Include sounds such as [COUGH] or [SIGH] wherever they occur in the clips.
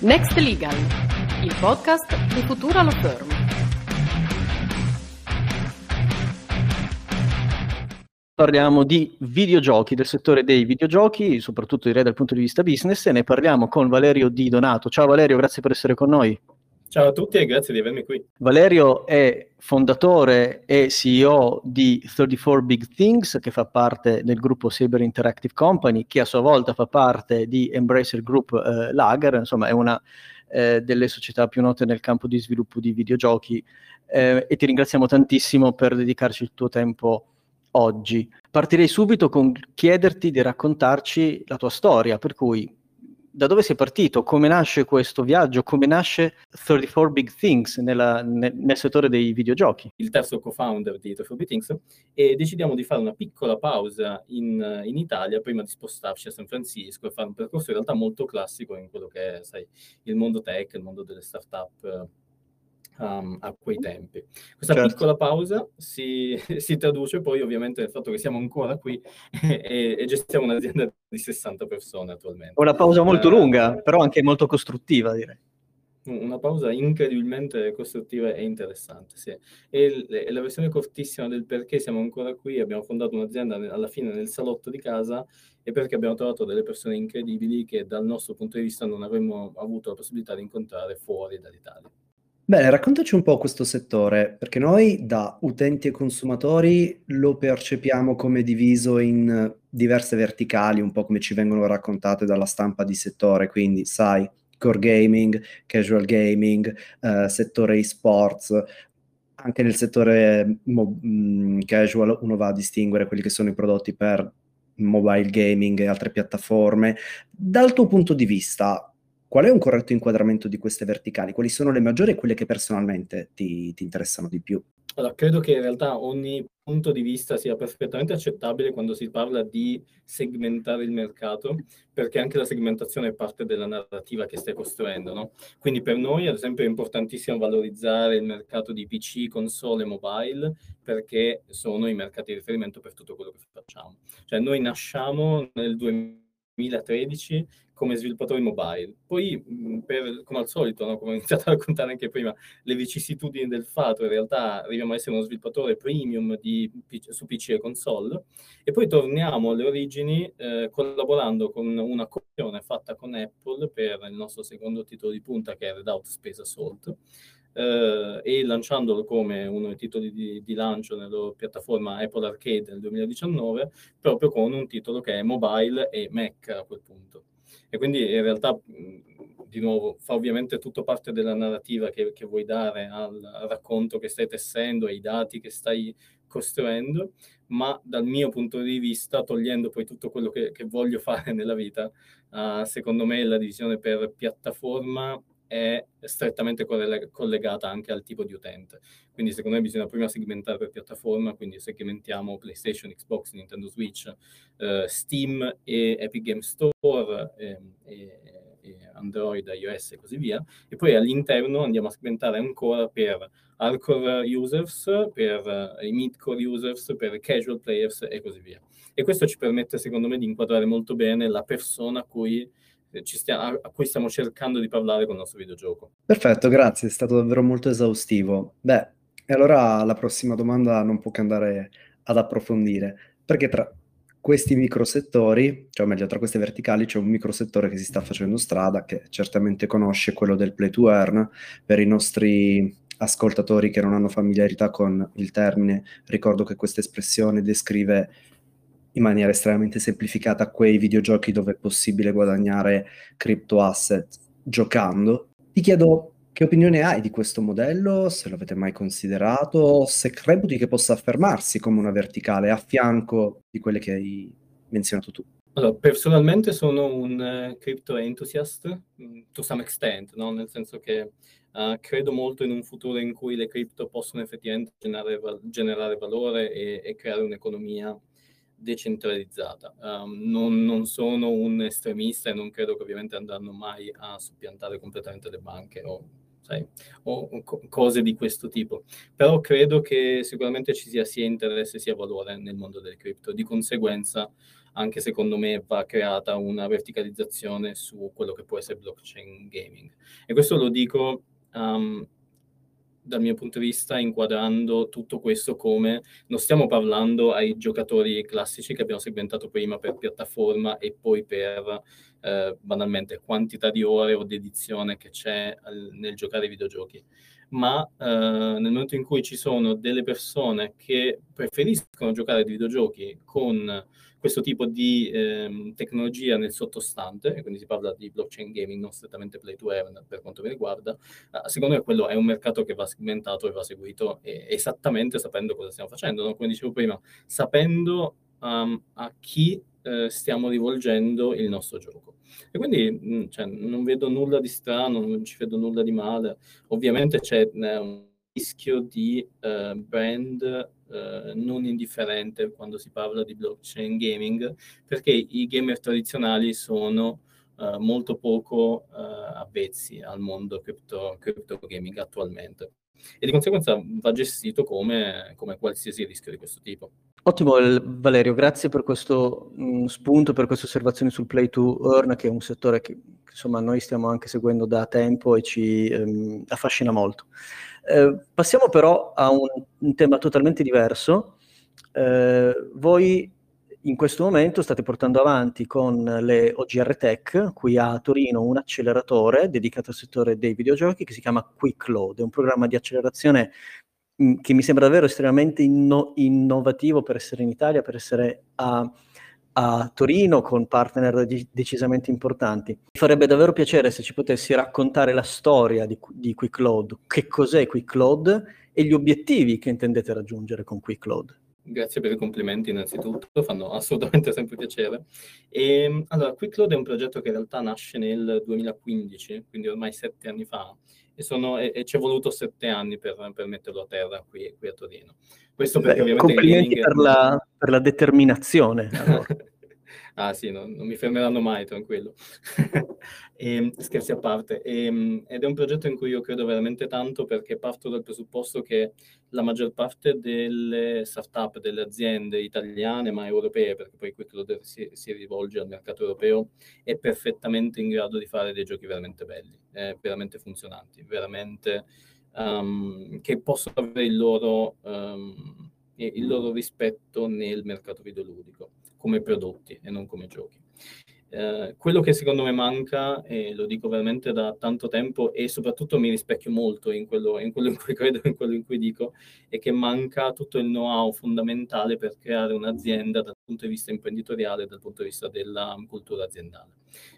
Next Legal, il podcast di Futura Law Firm. Parliamo di videogiochi, del settore dei videogiochi, soprattutto direi dal punto di vista business, e ne parliamo con Valerio Di Donato. Ciao Valerio, grazie per essere con noi. Ciao a tutti e grazie di avermi qui. Valerio è fondatore e CEO di 34 Big Things, che fa parte del gruppo Saber Interactive Company, che a sua volta fa parte di Embracer Group eh, Lager, insomma è una eh, delle società più note nel campo di sviluppo di videogiochi eh, e ti ringraziamo tantissimo per dedicarci il tuo tempo oggi. Partirei subito con chiederti di raccontarci la tua storia, per cui da dove sei partito, come nasce questo viaggio, come nasce 34 Big Things nella, nel, nel, settore dei videogiochi. Il terzo co-founder di 34 Big Things e decidiamo di fare una piccola pausa in, in, Italia prima di spostarci a San Francisco e fare un percorso in realtà molto classico in quello che è sai, il mondo tech, il mondo delle startup um, a quei tempi. Questa certo. piccola pausa si, [LAUGHS] si, traduce poi ovviamente nel fatto che siamo ancora qui [LAUGHS] e, e, gestiamo un'azienda di 60 persone attualmente. Una pausa molto uh, lunga, però anche molto costruttiva direi. Una pausa incredibilmente costruttiva e interessante, sì. E, e la versione cortissima del perché siamo ancora qui, abbiamo fondato un'azienda alla fine nel salotto di casa e perché abbiamo trovato delle persone incredibili che dal nostro punto di vista non avremmo avuto la possibilità di incontrare fuori dall'Italia. Bene, raccontaci un po' questo settore, perché noi da utenti e consumatori lo percepiamo come diviso in diverse verticali, un po' come ci vengono raccontate dalla stampa di settore, quindi sai, core gaming, casual gaming, eh, settore e-sports, anche nel settore mo- mm, casual uno va a distinguere quelli che sono i prodotti per mobile gaming e altre piattaforme. Dal tuo punto di vista, Qual è un corretto inquadramento di queste verticali? Quali sono le maggiori e quelle che personalmente ti, ti interessano di più? Allora, credo che in realtà ogni punto di vista sia perfettamente accettabile quando si parla di segmentare il mercato, perché anche la segmentazione è parte della narrativa che stai costruendo. No? Quindi per noi, ad esempio, è importantissimo valorizzare il mercato di PC, console e mobile, perché sono i mercati di riferimento per tutto quello che facciamo. Cioè noi nasciamo nel 2013 come sviluppatori mobile. Poi, per, come al solito, no? come ho iniziato a raccontare anche prima, le vicissitudini del fatto, in realtà arriviamo a essere uno sviluppatore premium di, su PC e console, e poi torniamo alle origini eh, collaborando con una cooperazione fatta con Apple per il nostro secondo titolo di punta, che è Redout Space Assault, eh, e lanciandolo come uno dei titoli di, di, lancio nella piattaforma Apple Arcade nel 2019, proprio con un titolo che è mobile e Mac a quel punto. E quindi in realtà, di nuovo, fa ovviamente tutto parte della narrativa che, che vuoi dare al, al racconto che stai tessendo, ai dati che stai costruendo, ma dal mio punto di vista, togliendo poi tutto quello che, che voglio fare nella vita, uh, secondo me la divisione per piattaforma è strettamente collegata anche al tipo di utente. Quindi secondo me bisogna prima segmentare per piattaforma, quindi segmentiamo PlayStation, Xbox, Nintendo Switch, eh, Steam e Epic Game Store eh, e, e, Android, iOS e così via. E poi all'interno andiamo a segmentare ancora per hardcore users, per uh, i mid-core users, per casual players e così via. E questo ci permette secondo me di inquadrare molto bene la persona a cui Stiamo, a cui stiamo cercando di parlare con il nostro videogioco. Perfetto, grazie, è stato davvero molto esaustivo. Beh, e allora la prossima domanda non può che andare ad approfondire, perché tra questi microsettori, cioè meglio tra queste verticali, c'è un microsettore che si sta facendo strada, che certamente conosce quello del play to earn, per i nostri ascoltatori che non hanno familiarità con il termine, ricordo che questa espressione descrive in maniera estremamente semplificata quei videogiochi dove è possibile guadagnare crypto asset giocando. Ti chiedo che opinione hai di questo modello, se l'avete mai considerato, se reputi che possa affermarsi come una verticale a fianco di quelle che hai menzionato tu. Allora, personalmente sono un uh, crypto enthusiast mm, to some extent, no? nel senso che uh, credo molto in un futuro in cui le cripto possono effettivamente generare, generare valore e, e creare un'economia decentralizzata. Um, non, non, sono un estremista e non credo che ovviamente andranno mai a soppiantare completamente le banche o, sai, o co- cose di questo tipo. Però credo che sicuramente ci sia sia interesse sia valore nel mondo delle cripto. Di conseguenza anche secondo me va creata una verticalizzazione su quello che può essere blockchain gaming. E questo lo dico um, dal mio punto di vista inquadrando tutto questo come non stiamo parlando ai giocatori classici che abbiamo segmentato prima per piattaforma e poi per eh, banalmente quantità di ore o dedizione che c'è al, nel giocare ai videogiochi ma eh, nel momento in cui ci sono delle persone che preferiscono giocare ai videogiochi con questo tipo di eh, tecnologia nel sottostante, e quindi si parla di blockchain gaming, non strettamente play to earn per quanto mi riguarda, eh, secondo me quello è un mercato che va segmentato e va seguito eh, esattamente sapendo cosa stiamo facendo, no? come dicevo prima, sapendo um, a chi eh, stiamo rivolgendo il nostro gioco. E quindi mh, mm, cioè, non vedo nulla di strano, non ci vedo nulla di male. Ovviamente c'è eh, un rischio di eh, brand eh, non indifferente quando si parla di blockchain gaming, perché i gamer tradizionali sono eh, molto poco eh, avvezzi al mondo crypto, crypto gaming attualmente e di conseguenza va gestito come, come qualsiasi rischio di questo tipo. Ottimo Valerio, grazie per questo mh, mm, spunto, per queste osservazioni sul play to earn, che è un settore che insomma noi stiamo anche seguendo da tempo e ci ehm, affascina molto. Eh, passiamo però a un, un tema totalmente diverso. Eh, voi in questo momento state portando avanti con le OGR Tech, qui a Torino, un acceleratore dedicato al settore dei videogiochi che si chiama Quick Load, è un programma di accelerazione che mi sembra davvero estremamente inno- innovativo per essere in Italia, per essere a, a Torino con partner di- decisamente importanti. Mi farebbe davvero piacere se ci potessi raccontare la storia di, di Quick Load, che cos'è Quick Load e gli obiettivi che intendete raggiungere con Quick Load. Grazie per i complimenti innanzitutto, fanno assolutamente sempre piacere. E, ehm, allora, QuickLoad è un progetto che in realtà nasce nel 2015, quindi ormai sette anni fa, e, sono, e, e ci è voluto sette anni per, per metterlo a terra qui, qui, a Torino. Questo perché Beh, ovviamente... Complimenti per, la, per la determinazione. Allora. [LAUGHS] Ah sì, no, non mi fermeranno mai, tranquillo. e, [LAUGHS] ehm, scherzi a parte. E, ehm, ed è un progetto in cui io credo veramente tanto perché parto dal presupposto che la maggior parte delle start-up, delle aziende italiane, ma europee, perché poi QuickLoader si, si rivolge al mercato europeo, è perfettamente in grado di fare dei giochi veramente belli, eh, veramente funzionanti, veramente um, che possono avere il loro, um, il loro rispetto nel mercato videoludico come prodotti e non come giochi. Eh, quello che secondo me manca, e lo dico veramente da tanto tempo, e soprattutto mi rispecchio molto in quello, in quello in cui credo, in quello in cui dico, è che manca tutto il know-how fondamentale per creare un'azienda dal punto di vista imprenditoriale, dal punto di vista della cultura aziendale.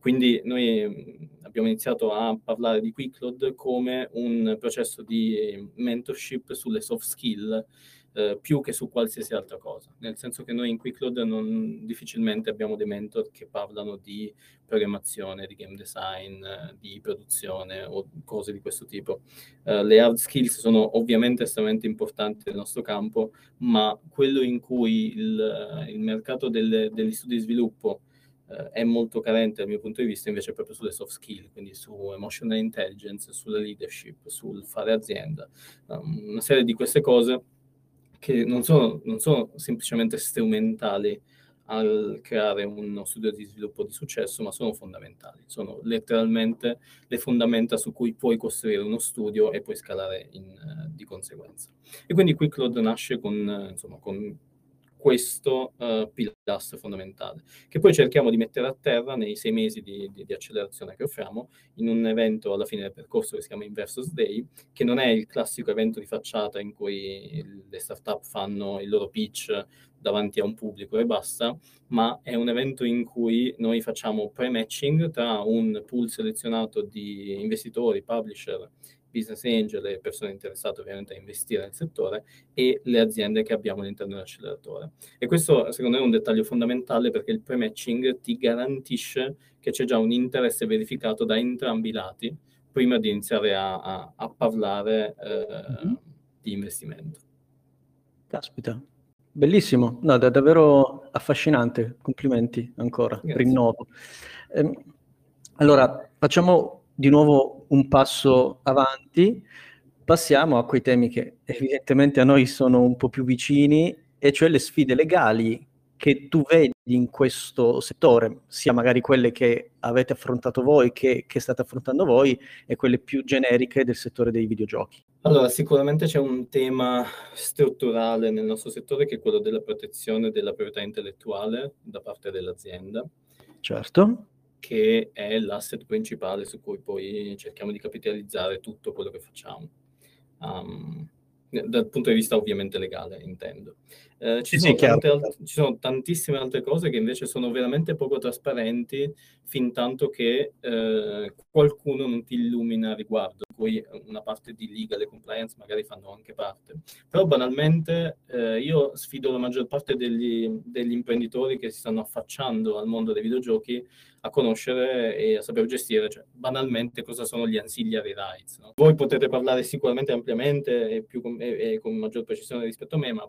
Quindi noi mm, abbiamo iniziato a parlare di QuickLoad come un processo di mentorship sulle soft skill eh, più che su qualsiasi altra cosa, nel senso che noi in QuickLoad non, difficilmente abbiamo dei mentor che parlano di programmazione, di game design, eh, di produzione o cose di questo tipo. Eh, le hard skills sono ovviamente estremamente importanti nel nostro campo, ma quello in cui il, il mercato delle, degli studi di sviluppo eh, è molto carente dal mio punto di vista invece proprio sulle soft skill, quindi su emotional intelligence, sulla leadership, sul fare azienda, um, una serie di queste cose che non sono, non sono semplicemente strumentali al creare uno studio di sviluppo di successo, ma sono fondamentali, sono letteralmente le fondamenta su cui puoi costruire uno studio e puoi scalare in, uh, di conseguenza. E quindi QuickLoad nasce con, insomma, con questo uh, pilastro fondamentale, che poi cerchiamo di mettere a terra nei sei mesi di, di, di, accelerazione che offriamo in un evento alla fine del percorso che si chiama Inversus Day, che non è il classico evento di facciata in cui le startup fanno il loro pitch davanti a un pubblico e basta, ma è un evento in cui noi facciamo pre-matching tra un pool selezionato di investitori, publisher business angel e persone interessate ovviamente a investire nel settore e le aziende che abbiamo all'interno dell'acceleratore. E questo secondo me è un dettaglio fondamentale perché il pre-matching ti garantisce che c'è già un interesse verificato da entrambi i lati prima di iniziare a, a, a parlare eh, mm-hmm. di investimento. Caspita, bellissimo, no, è davvero affascinante, complimenti ancora, Grazie. rinnovo. Eh, allora, facciamo di nuovo un passo avanti, passiamo a quei temi che evidentemente a noi sono un po' più vicini, e cioè le sfide legali che tu vedi in questo settore, sia magari quelle che avete affrontato voi, che, che, state affrontando voi, e quelle più generiche del settore dei videogiochi? Allora, sicuramente c'è un tema strutturale nel nostro settore che è quello della protezione della proprietà intellettuale da parte dell'azienda. Certo. Che è l'asset principale su cui poi cerchiamo di capitalizzare tutto quello che facciamo. Um, dal punto di vista ovviamente legale, intendo. Eh, ci, sono sì, alt- ci, sono tantissime altre cose che invece sono veramente poco trasparenti fin tanto che eh, qualcuno non ti illumina a riguardo, poi una parte di legal e compliance magari fanno anche parte. Però banalmente eh, io sfido la maggior parte degli, degli imprenditori che si stanno affacciando al mondo dei videogiochi a conoscere e a saper gestire, cioè, banalmente cosa sono gli ancillary rights. No? Voi potete parlare sicuramente ampiamente e, più, e, e con maggior precisione rispetto a me, ma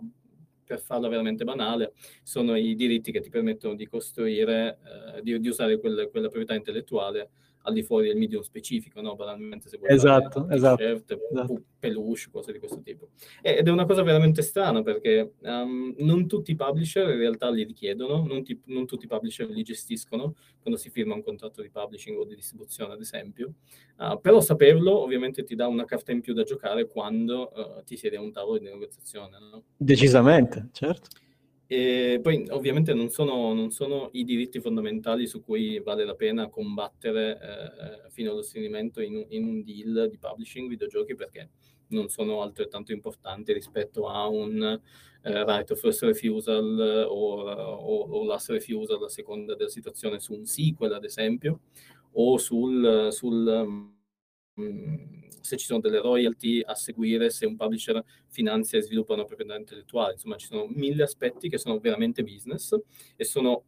per farla veramente banale, sono i diritti che ti permettono di costruire, eh, di, di, usare quel, quella proprietà intellettuale al di fuori del medium specifico, no? banalmente se vuoi esatto, esatto, esatto. peluche, cose di questo tipo. Ed è una cosa veramente strana perché um, non tutti i publisher in realtà li richiedono, non, ti, non, tutti i publisher li gestiscono quando si firma un contratto di publishing o di distribuzione, ad esempio. Uh, però saperlo ovviamente ti dà una carta in più da giocare quando uh, ti siedi a un tavolo di negoziazione. No? Decisamente, certo. E poi ovviamente non sono, non sono, i diritti fondamentali su cui vale la pena combattere eh, fino allo stringimento in, in, un deal di publishing videogiochi perché non sono altrettanto importanti rispetto a un eh, right of first refusal o, o, o last refusal a seconda della situazione su un sequel ad esempio o sul, sul um, se ci sono delle royalty a seguire, se un publisher finanzia e sviluppa una proprietà intellettuale. Insomma, ci sono mille aspetti che sono veramente business e sono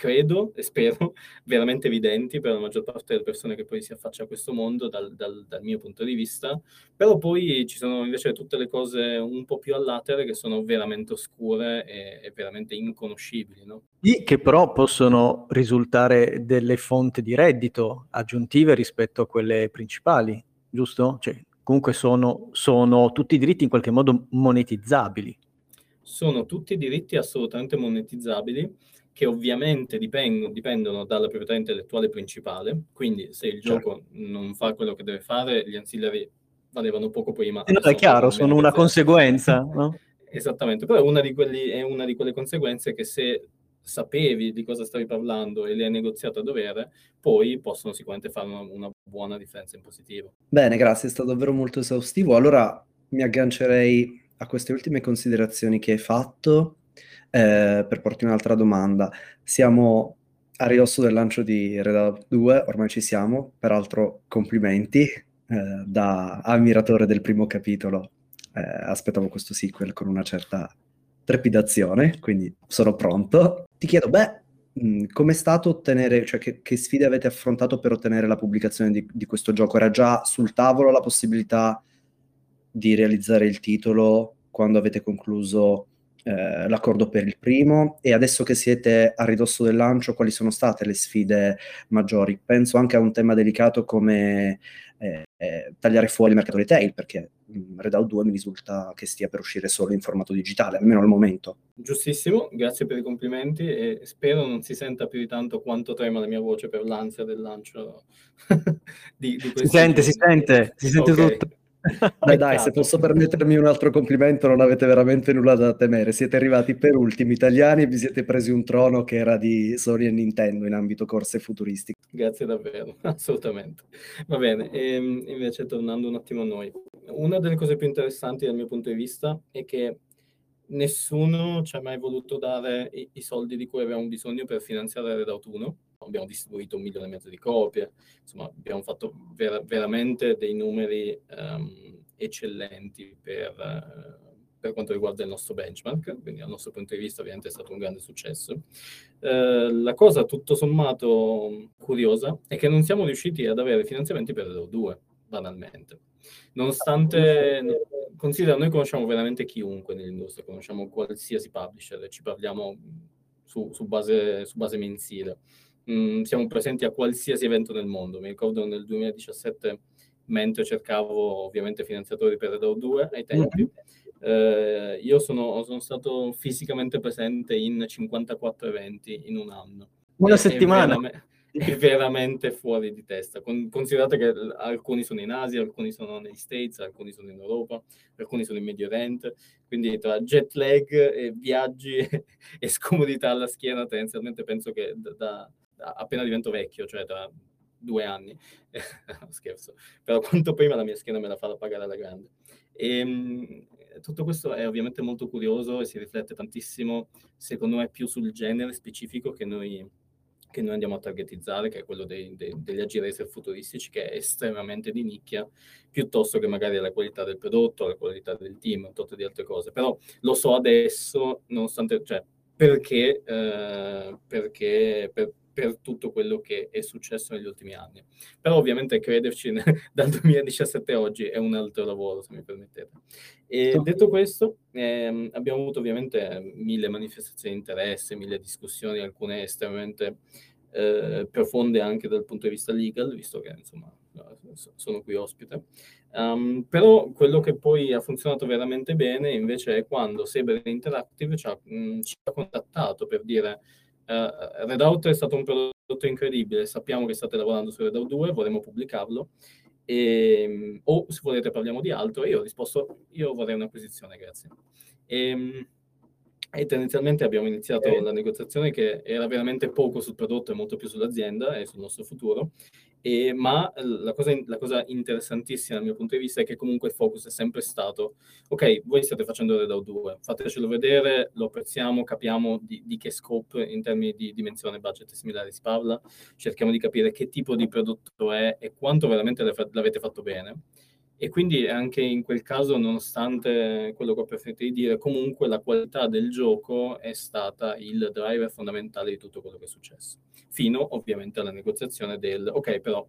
credo e spero [LAUGHS] veramente evidenti per la maggior parte delle persone che poi si affaccia a questo mondo dal, dal, dal, mio punto di vista, però poi ci sono invece tutte le cose un po' più all'atere che sono veramente oscure e, e veramente inconoscibili. No? Che però possono risultare delle fonti di reddito aggiuntive rispetto a quelle principali giusto? Cioè, comunque sono, sono tutti diritti in qualche modo monetizzabili. Sono tutti diritti assolutamente monetizzabili che ovviamente dipendono, dipendono dalla proprietà intellettuale principale, quindi se il certo. gioco non fa quello che deve fare, gli ancillari valevano poco prima. Eh, no, è chiaro, sono una [LAUGHS] conseguenza. No? Esattamente, però è una, quelli, è una di quelle conseguenze che se sapevi di cosa stavi parlando e le hai negoziato a dovere, poi possono sicuramente fare una, una buona differenza in positivo. Bene, grazie, è stato davvero molto esaustivo. Allora mi aggancerei a queste ultime considerazioni che hai fatto eh, per porti un'altra domanda. Siamo a ridosso del lancio di Red Out 2, ormai ci siamo, peraltro complimenti eh, da ammiratore del primo capitolo. Eh, aspettavo questo sequel con una certa trepidazione, quindi sono pronto. Ti chiedo, beh, com'è stato ottenere, cioè che, che, sfide avete affrontato per ottenere la pubblicazione di, di questo gioco? Era già sul tavolo la possibilità di realizzare il titolo quando avete concluso eh, l'accordo per il primo e adesso che siete a ridosso del lancio quali sono state le sfide maggiori? Penso anche a un tema delicato come eh, eh, tagliare fuori il mercato retail perché Redout 2 mi risulta che stia per uscire solo in formato digitale, almeno al momento. Giustissimo, grazie per i complimenti e spero non si senta più di tanto quanto trema la mia voce per l'ansia del lancio [LAUGHS] di, di Si sente, si sente, si sente okay. tutto. Dai, dai, se posso permettermi un altro complimento, non avete veramente nulla da temere. Siete arrivati per ultimi italiani e vi siete presi un trono che era di Sony e Nintendo in ambito corse futuristiche. Grazie davvero, [LAUGHS] assolutamente. Va bene, e ehm, invece tornando un attimo a noi. Una delle cose più interessanti dal mio punto di vista è che nessuno ci ha mai voluto dare i, i soldi di cui avevamo bisogno per finanziare Redout 1 abbiamo distribuito un milione e mezzo di copie, insomma abbiamo fatto ver- veramente dei numeri um, eccellenti per, uh, per, quanto riguarda il nostro benchmark, quindi dal nostro punto di vista ovviamente è stato un grande successo. Uh, la cosa tutto sommato curiosa è che non siamo riusciti ad avere finanziamenti per Euro 2, banalmente. Nonostante, considera, noi conosciamo veramente chiunque nell'industria, conosciamo qualsiasi publisher, ci parliamo su, su, base, su base mensile mh, mm, siamo presenti a qualsiasi evento nel mondo. Mi ricordo nel 2017, mentre cercavo ovviamente finanziatori per Redo 2 ai tempi, Eh, io sono, sono, stato fisicamente presente in 54 eventi in un anno. Una settimana. È veramente fuori di testa. Con, considerate che alcuni sono in Asia, alcuni sono negli States, alcuni sono in Europa, alcuni sono in Medio Oriente. Quindi tra jet lag, e viaggi [LAUGHS] e scomodità alla schiena, tendenzialmente penso che da, da, appena divento vecchio, cioè tra due anni, [LAUGHS] scherzo, però quanto prima la mia schiena me la farà pagare alla grande. E, ehm, tutto questo è ovviamente molto curioso e si riflette tantissimo, secondo me, più sul genere specifico che noi, che noi andiamo a targetizzare, che è quello dei, dei, degli agire racer futuristici, che è estremamente di nicchia, piuttosto che magari la qualità del prodotto, la qualità del team, un tot di altre cose. Però lo so adesso, nonostante, cioè, perché, eh, perché per, per tutto quello che è successo negli ultimi anni. Però ovviamente crederci [LAUGHS] dal 2017 a oggi è un altro lavoro, se mi permettete. E detto questo, ehm, abbiamo avuto ovviamente mille manifestazioni di interesse, mille discussioni, alcune estremamente eh, profonde anche dal punto di vista legal, visto che insomma sono qui ospite. Um, però quello che poi ha funzionato veramente bene invece è quando Saber Interactive ci ha, mh, ci ha contattato per dire Uh, Redout è stato un prodotto incredibile, sappiamo che state lavorando su Redout 2, vorremmo pubblicarlo, e, ehm, o se volete parliamo di altro, io ho risposto, io vorrei un'acquisizione, grazie. E, ehm, e tendenzialmente abbiamo iniziato eh. la negoziazione che era veramente poco sul prodotto e molto più sull'azienda e sul nostro futuro. E, ma la cosa, la cosa, interessantissima dal mio punto di vista è che comunque il focus è sempre stato, ok, voi state facendo Redout 2, fatecelo vedere, lo apprezziamo, capiamo di, di, che scope in termini di dimensione, budget e similari si parla, cerchiamo di capire che tipo di prodotto è e quanto veramente l'avete fatto bene e quindi anche in quel caso, nonostante quello che ho preferito di dire, comunque la qualità del gioco è stata il driver fondamentale di tutto quello che è successo. Fino ovviamente alla negoziazione del ok, però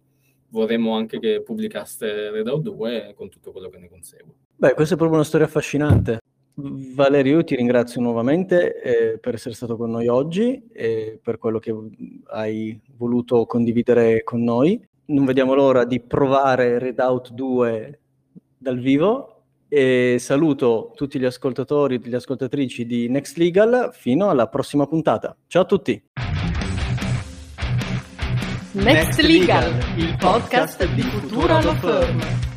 vorremmo anche che pubblicaste Redout 2 con tutto quello che ne consegue. Beh, questa è proprio una storia affascinante. Valerio, io ti ringrazio nuovamente eh, per essere stato con noi oggi e per quello che hai voluto condividere con noi. Non vediamo l'ora di provare Redout 2 dal vivo e saluto tutti gli ascoltatori e le ascoltatrici di Next Legal fino alla prossima puntata. Ciao a tutti! Next Legal, il podcast di Futura Law Firm.